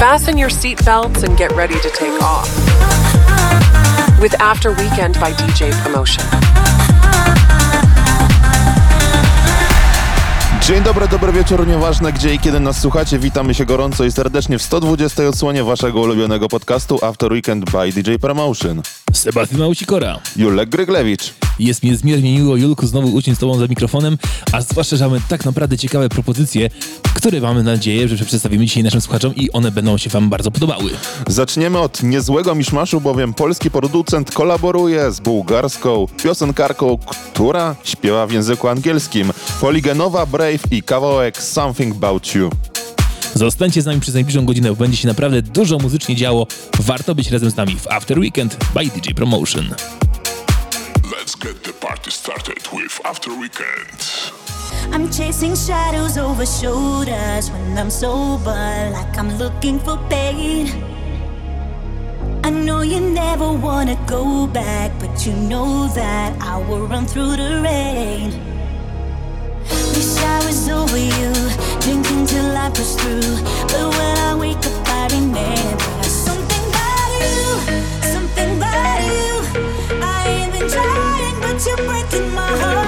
Fasten your seatbelts and get ready to take off. With After Weekend by DJ Promotion. Dzień dobry, dobry wieczór, nieważne gdzie i kiedy nas słuchacie, witamy się gorąco i serdecznie w 120 odsłonie waszego ulubionego podcastu After Weekend by DJ Promotion. Sebastian Małcikora. Julek Gryglewicz. Jest mi niezmiernie miło, Julku, znowu uczyć z Tobą za mikrofonem, a zwłaszcza, że mamy tak naprawdę ciekawe propozycje, które mamy nadzieję, że przedstawimy dzisiaj naszym słuchaczom i one będą się Wam bardzo podobały. Zaczniemy od niezłego miszmaszu, bowiem polski producent kolaboruje z bułgarską piosenkarką, która śpiewa w języku angielskim. Poligenowa Brave i kawałek Something About You. Zostańcie z nami przez najbliższą godzinę, bo będzie się naprawdę dużo muzycznie działo. Warto być razem z nami w After Weekend by DJ Promotion. Let's get the party started with After Weekend. I'm chasing shadows over shoulders when I'm sober, like I'm looking for pain. I know you never wanna go back, but you know that I will run through the rain. Wish I was over you, drinking till I push through. But when I wake up, I remember something about you, you're breaking my heart.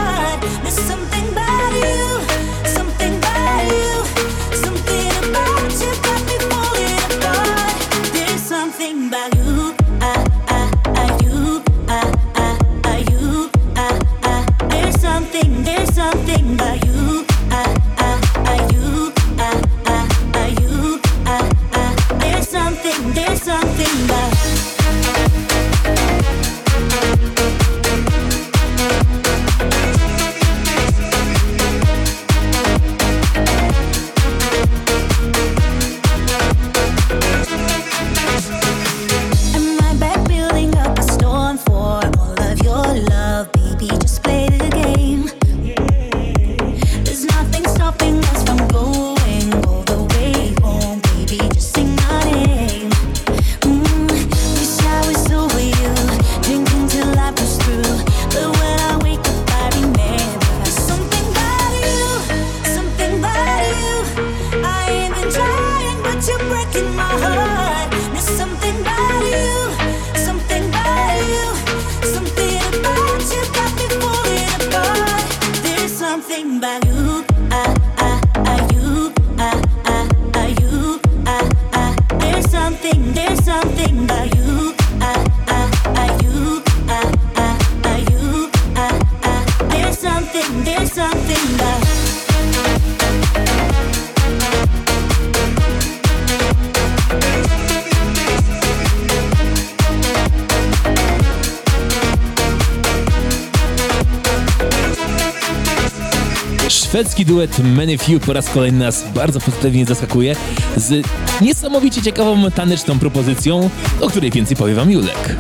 Duet Many Few po raz kolejny nas bardzo pozytywnie zaskakuje z niesamowicie ciekawą taneczną propozycją, o której więcej powie Wam Julek.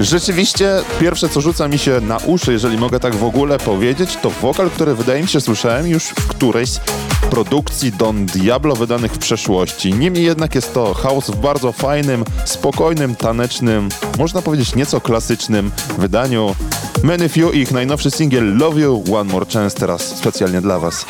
Rzeczywiście, pierwsze co rzuca mi się na uszy, jeżeli mogę tak w ogóle powiedzieć, to wokal, który wydaje mi się słyszałem już w którejś produkcji Don Diablo wydanych w przeszłości. Niemniej jednak jest to house w bardzo fajnym, spokojnym, tanecznym, można powiedzieć nieco klasycznym wydaniu. Many Few ich najnowszy singiel Love You One More Chance teraz specjalnie dla Was.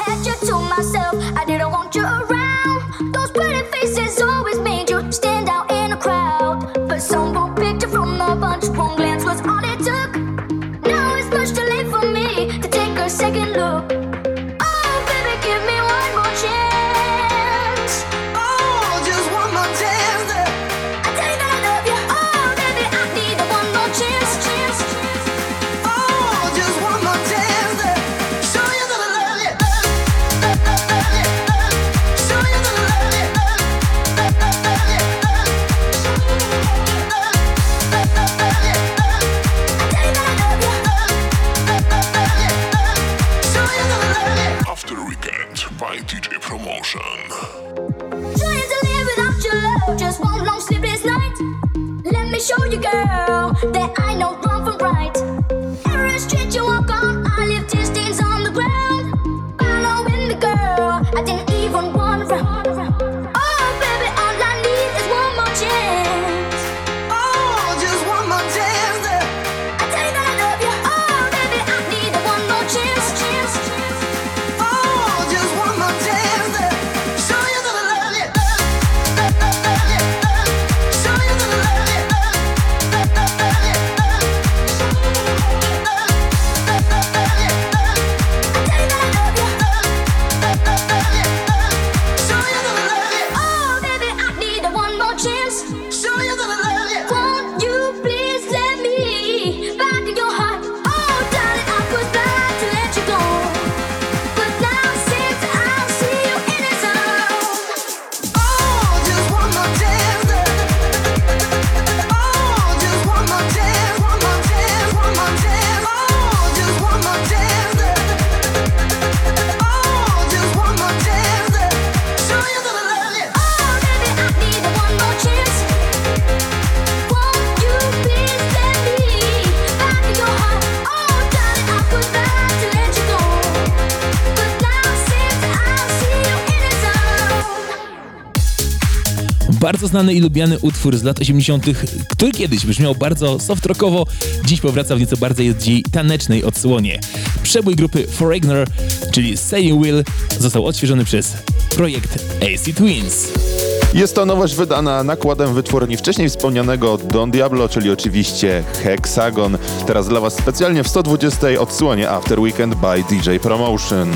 bardzo znany i lubiany utwór z lat 80., który kiedyś brzmiał bardzo softrockowo, dziś powraca w nieco bardziej tanecznej odsłonie. Przebój grupy Foreigner, czyli Say You Will, został odświeżony przez projekt AC Twins. Jest to nowość wydana nakładem wytwórni wcześniej wspomnianego Don Diablo, czyli oczywiście Hexagon. Teraz dla Was specjalnie w 120 odsłonie After Weekend by DJ Promotion.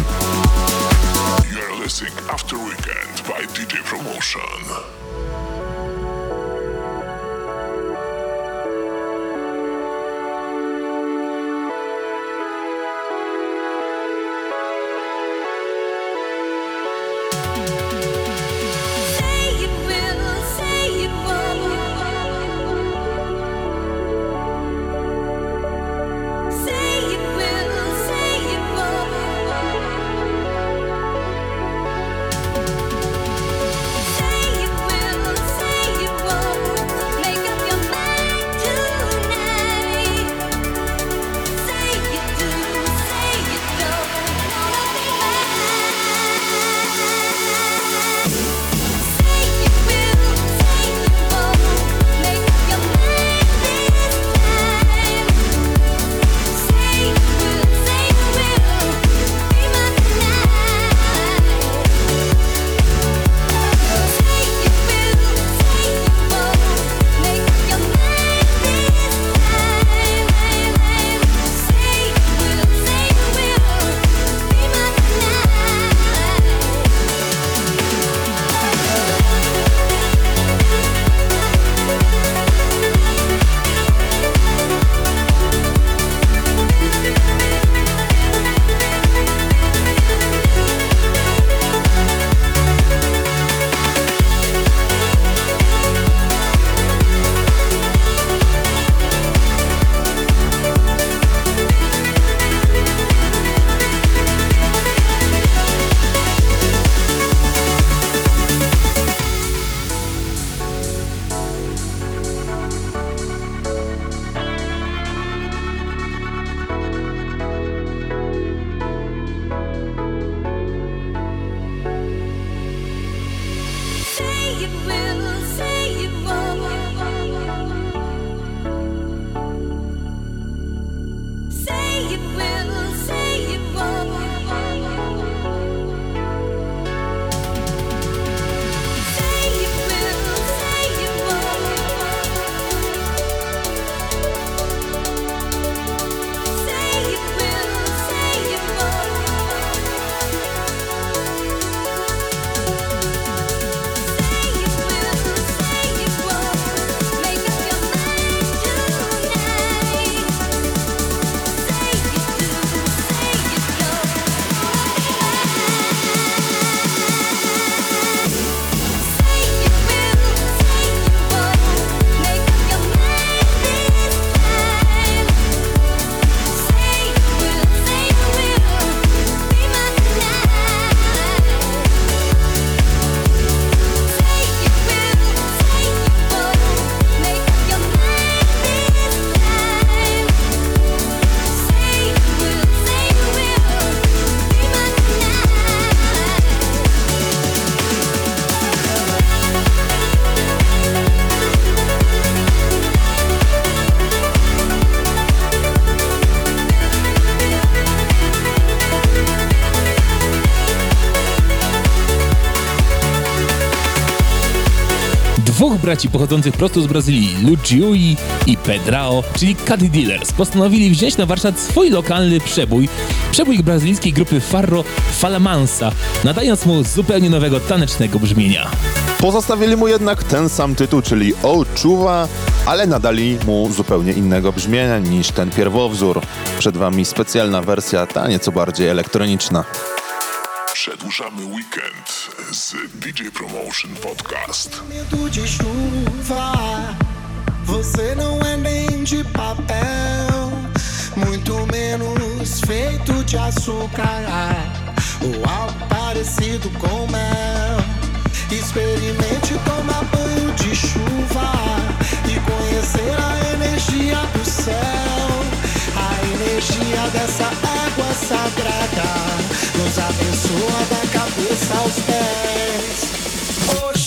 Dwóch braci pochodzących prosto z Brazylii, Luciui i Pedrao, czyli Cady Dealers, postanowili wziąć na warsztat swój lokalny przebój, przebój brazylijskiej grupy Farro Falamansa, nadając mu zupełnie nowego tanecznego brzmienia. Pozostawili mu jednak ten sam tytuł, czyli Oczuwa, ale nadali mu zupełnie innego brzmienia niż ten pierwowzór. Przed wami specjalna wersja, ta nieco bardziej elektroniczna. Przedłużamy weekend z DJ Promotion Podcast. De chuva, você não é nem de papel, muito menos feito de açúcar ou algo parecido com mel. Experimente tomar banho de chuva e conhecer a energia do céu, energia dessa água sagrada nos abençoa da cabeça aos pés. Ô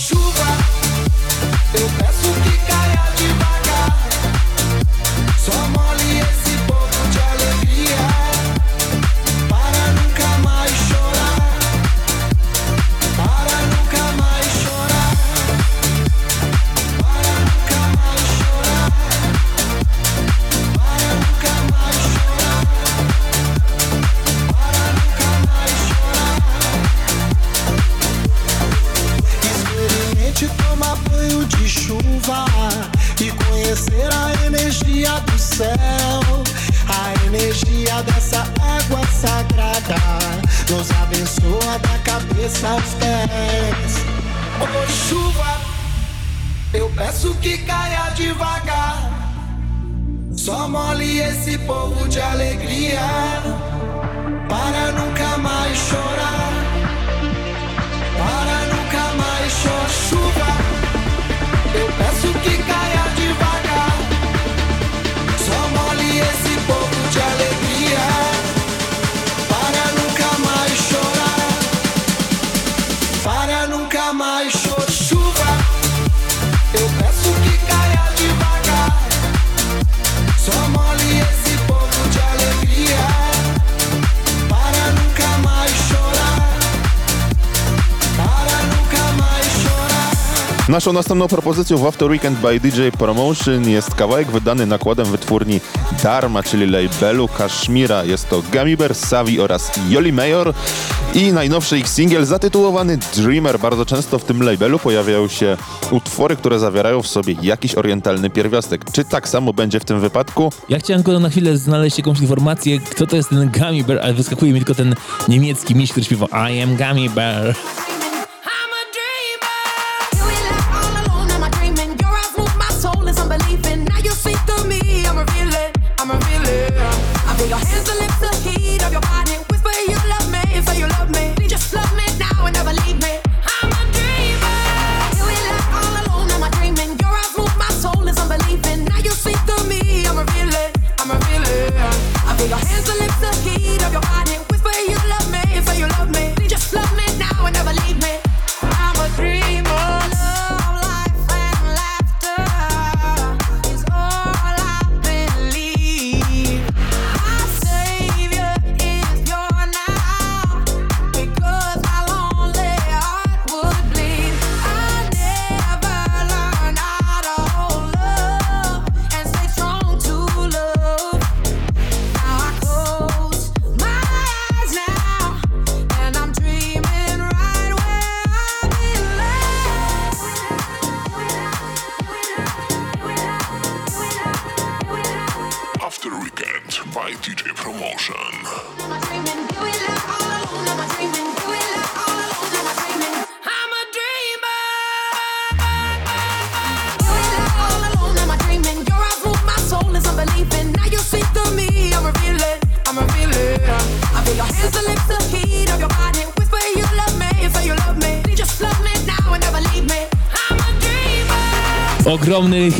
Naszą następną propozycją w After Weekend by DJ Promotion jest kawałek wydany nakładem wytwórni Dharma, czyli labelu Kashmira. Jest to Gummy Bear, Savi oraz Yoli Mayor i najnowszy ich singiel zatytułowany Dreamer. Bardzo często w tym labelu pojawiają się utwory, które zawierają w sobie jakiś orientalny pierwiastek. Czy tak samo będzie w tym wypadku? Ja chciałem tylko na chwilę znaleźć jakąś informację, kto to jest ten Gummy Bear, ale wyskakuje mi tylko ten niemiecki miś, który śpiewa I am Gummy Bear.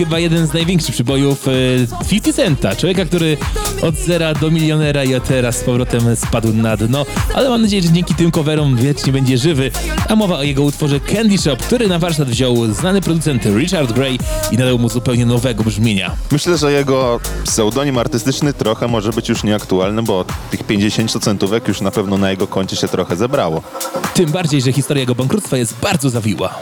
Chyba jeden z największych przybojów e, 50 Centa. Człowieka, który od zera do milionera i teraz z powrotem spadł na dno. Ale mam nadzieję, że dzięki tym coverom wiecznie będzie żywy. A mowa o jego utworze Candy Shop, który na warsztat wziął znany producent Richard Gray i nadał mu zupełnie nowego brzmienia. Myślę, że jego pseudonim artystyczny trochę może być już nieaktualny, bo tych 50 centówek już na pewno na jego koncie się trochę zebrało. Tym bardziej, że historia jego bankructwa jest bardzo zawiła.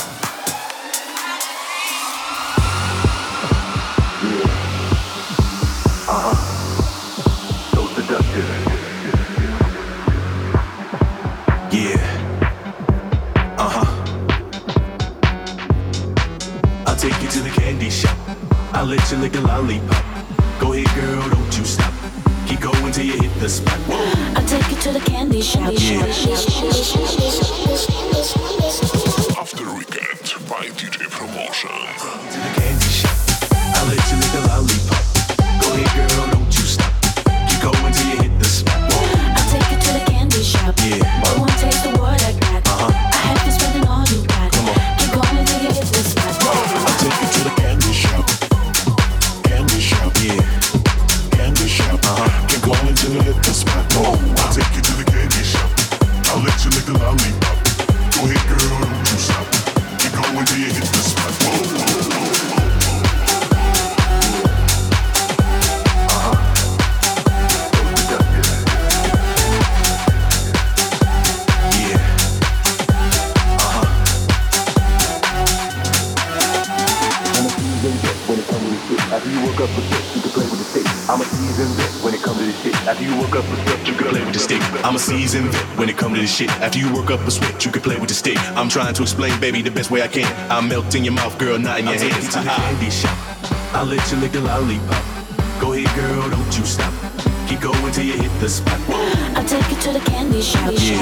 Lick a lollipop. Go ahead, girl, don't you stop. Keep going till you hit the spot. Whoa. I'll take you to the candy shop. After this shit. After you work up a switch, you can play with the stick. I'm trying to explain, baby, the best way I can. I'll melt in your mouth, girl, not in your I'll take hands. you to the Uh-uh. candy shop. I'll let you lick a lollipop. Go ahead, girl, don't you stop. Keep going till you hit the spot. Whoa. I'll take you to the candy shop. Yeah.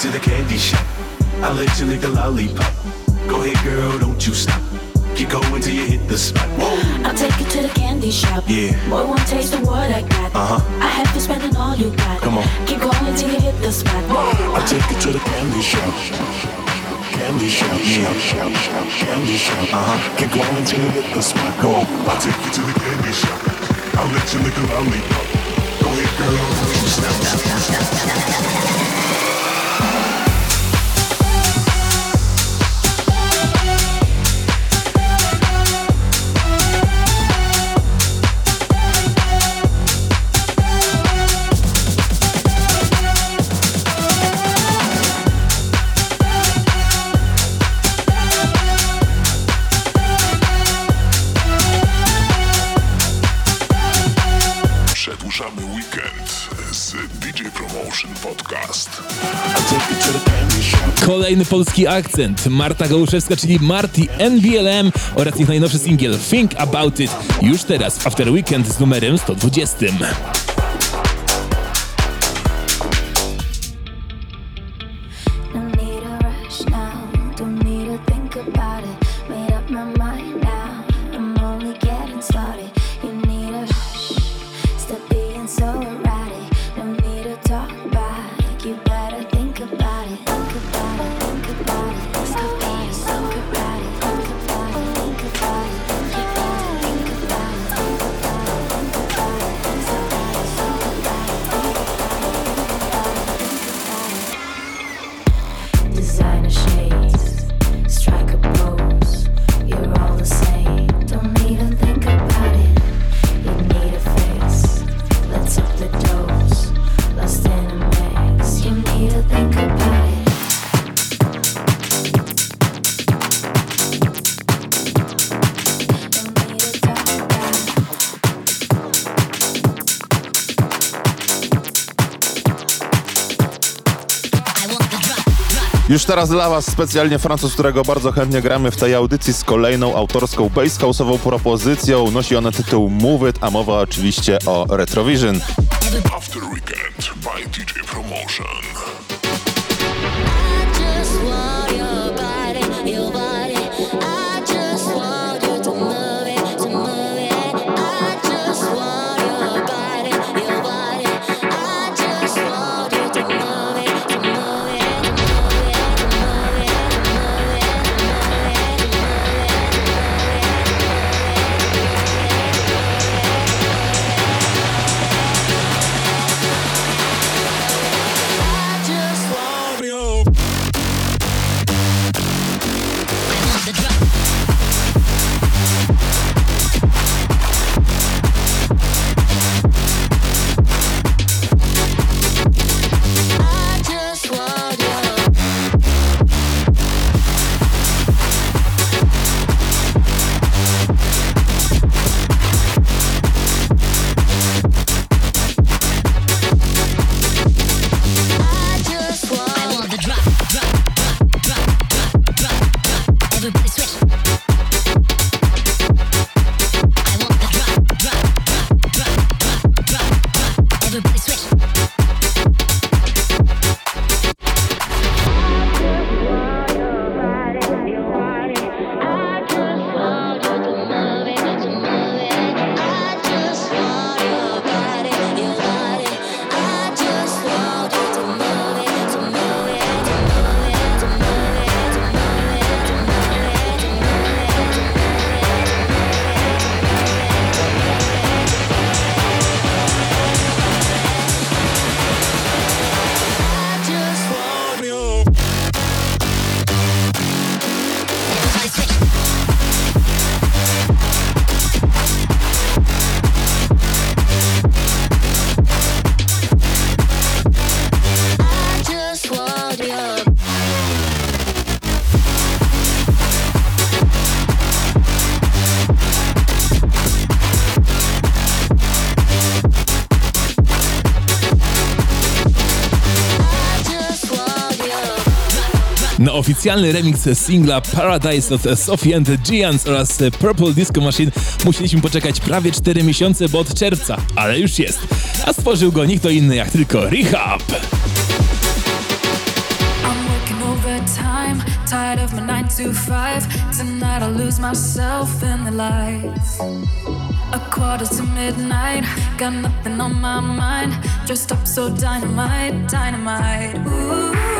to the candy shop. I'll let you lick a lollipop. Go ahead, girl, don't you stop. Keep going till you hit the spot. Whoa. I'll take you to the candy shop. Yeah. Boy, one taste of what I got. Uh-huh. I have to spend all you got. Come on. Keep going till you hit the spot. Whoa. I'll take you to the candy shop. Candy shop, shop, shop, shop, candy shop. Uh-huh. Keep going till you hit the spot. Go. I'll take you to the candy shop. I'll let you lick a lollipop. Go ahead, girl, don't you stop. Przedłużamy Kolejny polski akcent. Marta Gołuszewska, czyli Marty NBLM oraz ich najnowszy singiel Think About It już teraz After Weekend z numerem 120. Już teraz dla Was specjalnie Francuz, którego bardzo chętnie gramy w tej audycji z kolejną autorską bass propozycją. Nosi ona tytuł Move It, a mowa oczywiście o Retrovision. After weekend by DJ Promotion. Oficjalny remix singla Paradise od Sophie and the Giants oraz Purple Disco Machine musieliśmy poczekać prawie 4 miesiące, bo od czerwca, ale już jest. A stworzył go nikt inny jak tylko Rehab. Tired. A quarter to midnight, got nothing on my mind. Dressed up so dynamite, dynamite. Ooh,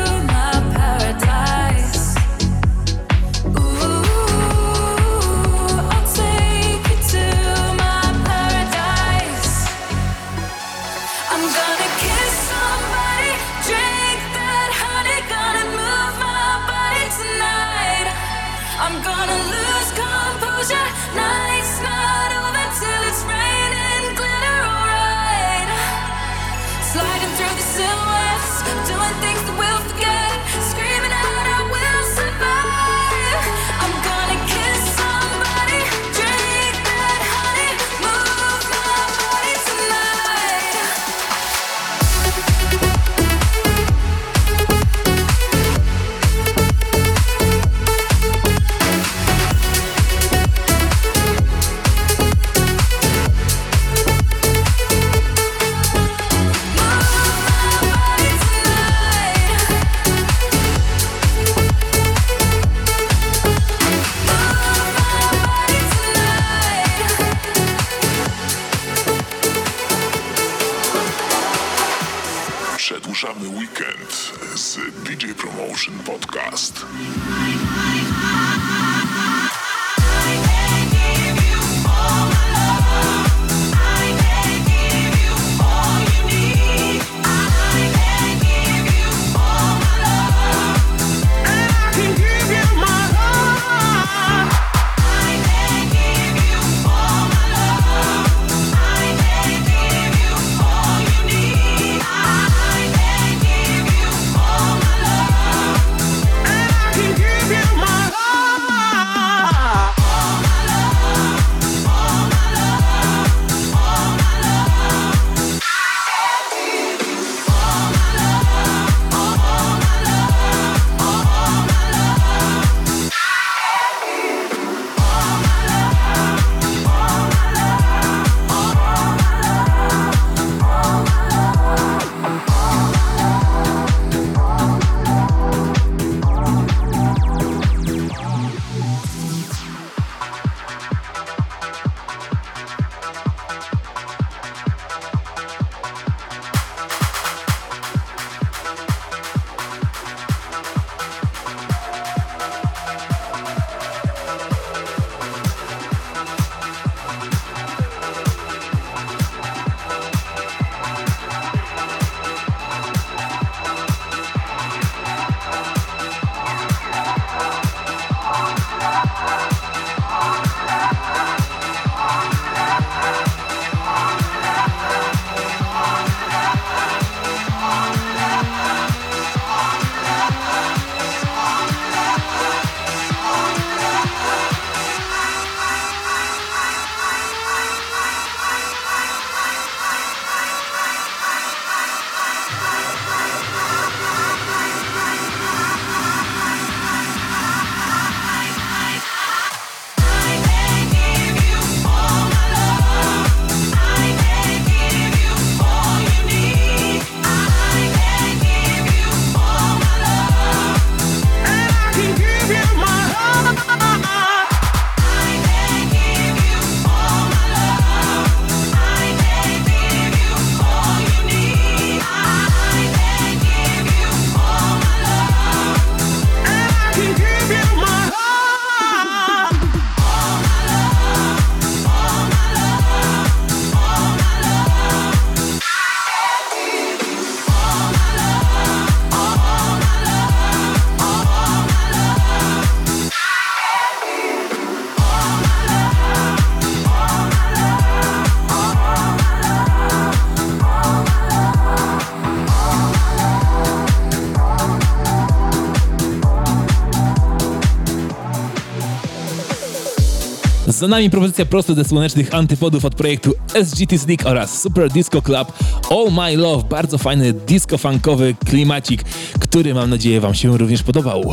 Za nami propozycja prosto ze słonecznych antypodów od projektu SGT Sneak oraz Super Disco Club All My Love. Bardzo fajny disco-funkowy klimacik, który mam nadzieję Wam się również podobał.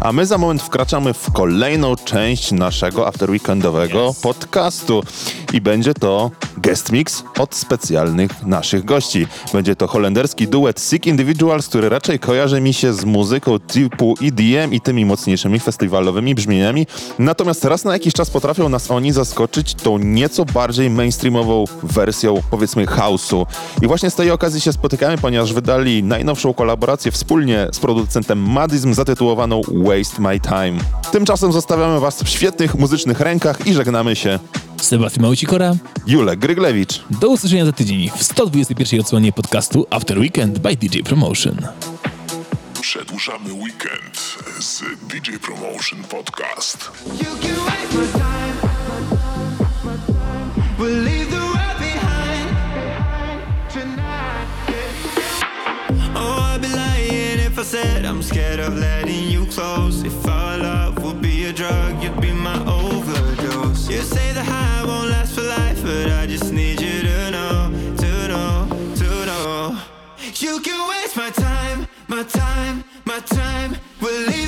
A my za moment wkraczamy w kolejną część naszego afterweekendowego podcastu. I będzie to guest mix od specjalnych naszych gości. Będzie to holenderski duet Sick Individuals, który raczej kojarzy mi się z muzyką typu EDM i tymi mocniejszymi festiwalowymi brzmieniami. Natomiast raz na jakiś czas potrafią nas oni zaskoczyć tą nieco bardziej mainstreamową wersją, powiedzmy, house'u. I właśnie z tej okazji się spotykamy, ponieważ wydali najnowszą kolaborację wspólnie z producentem Madizm zatytułowaną Waste My Time. Tymczasem zostawiamy Was w świetnych muzycznych rękach i żegnamy się. Sebastian Małcikora. Julek Gryglewicz. Do usłyszenia za tydzień w 121 odsłonie podcastu After Weekend by DJ Promotion. Przedłużamy weekend z DJ Promotion Podcast. We'll leave the world behind tonight. Oh, I'd be lying if I said I'm scared of letting you close. If our but I just need you to know, to know, to know. You can waste my time, my time, my time. We'll leave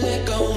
let go.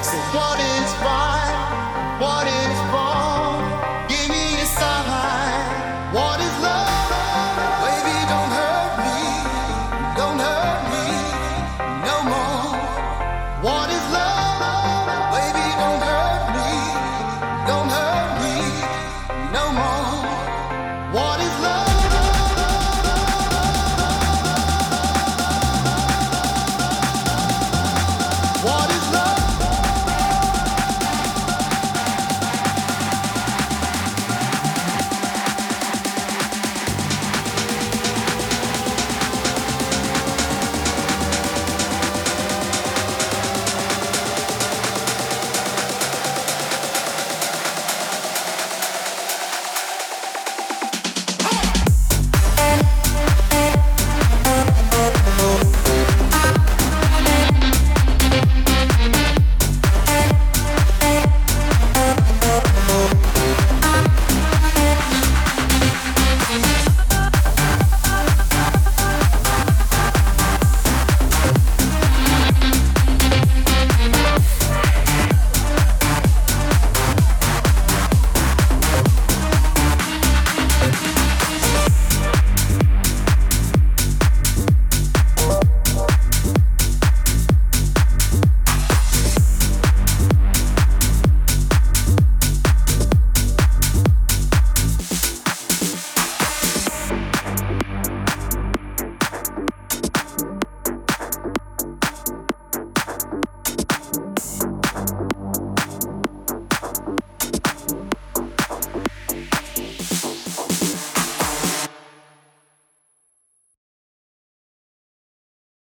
So what is wrong?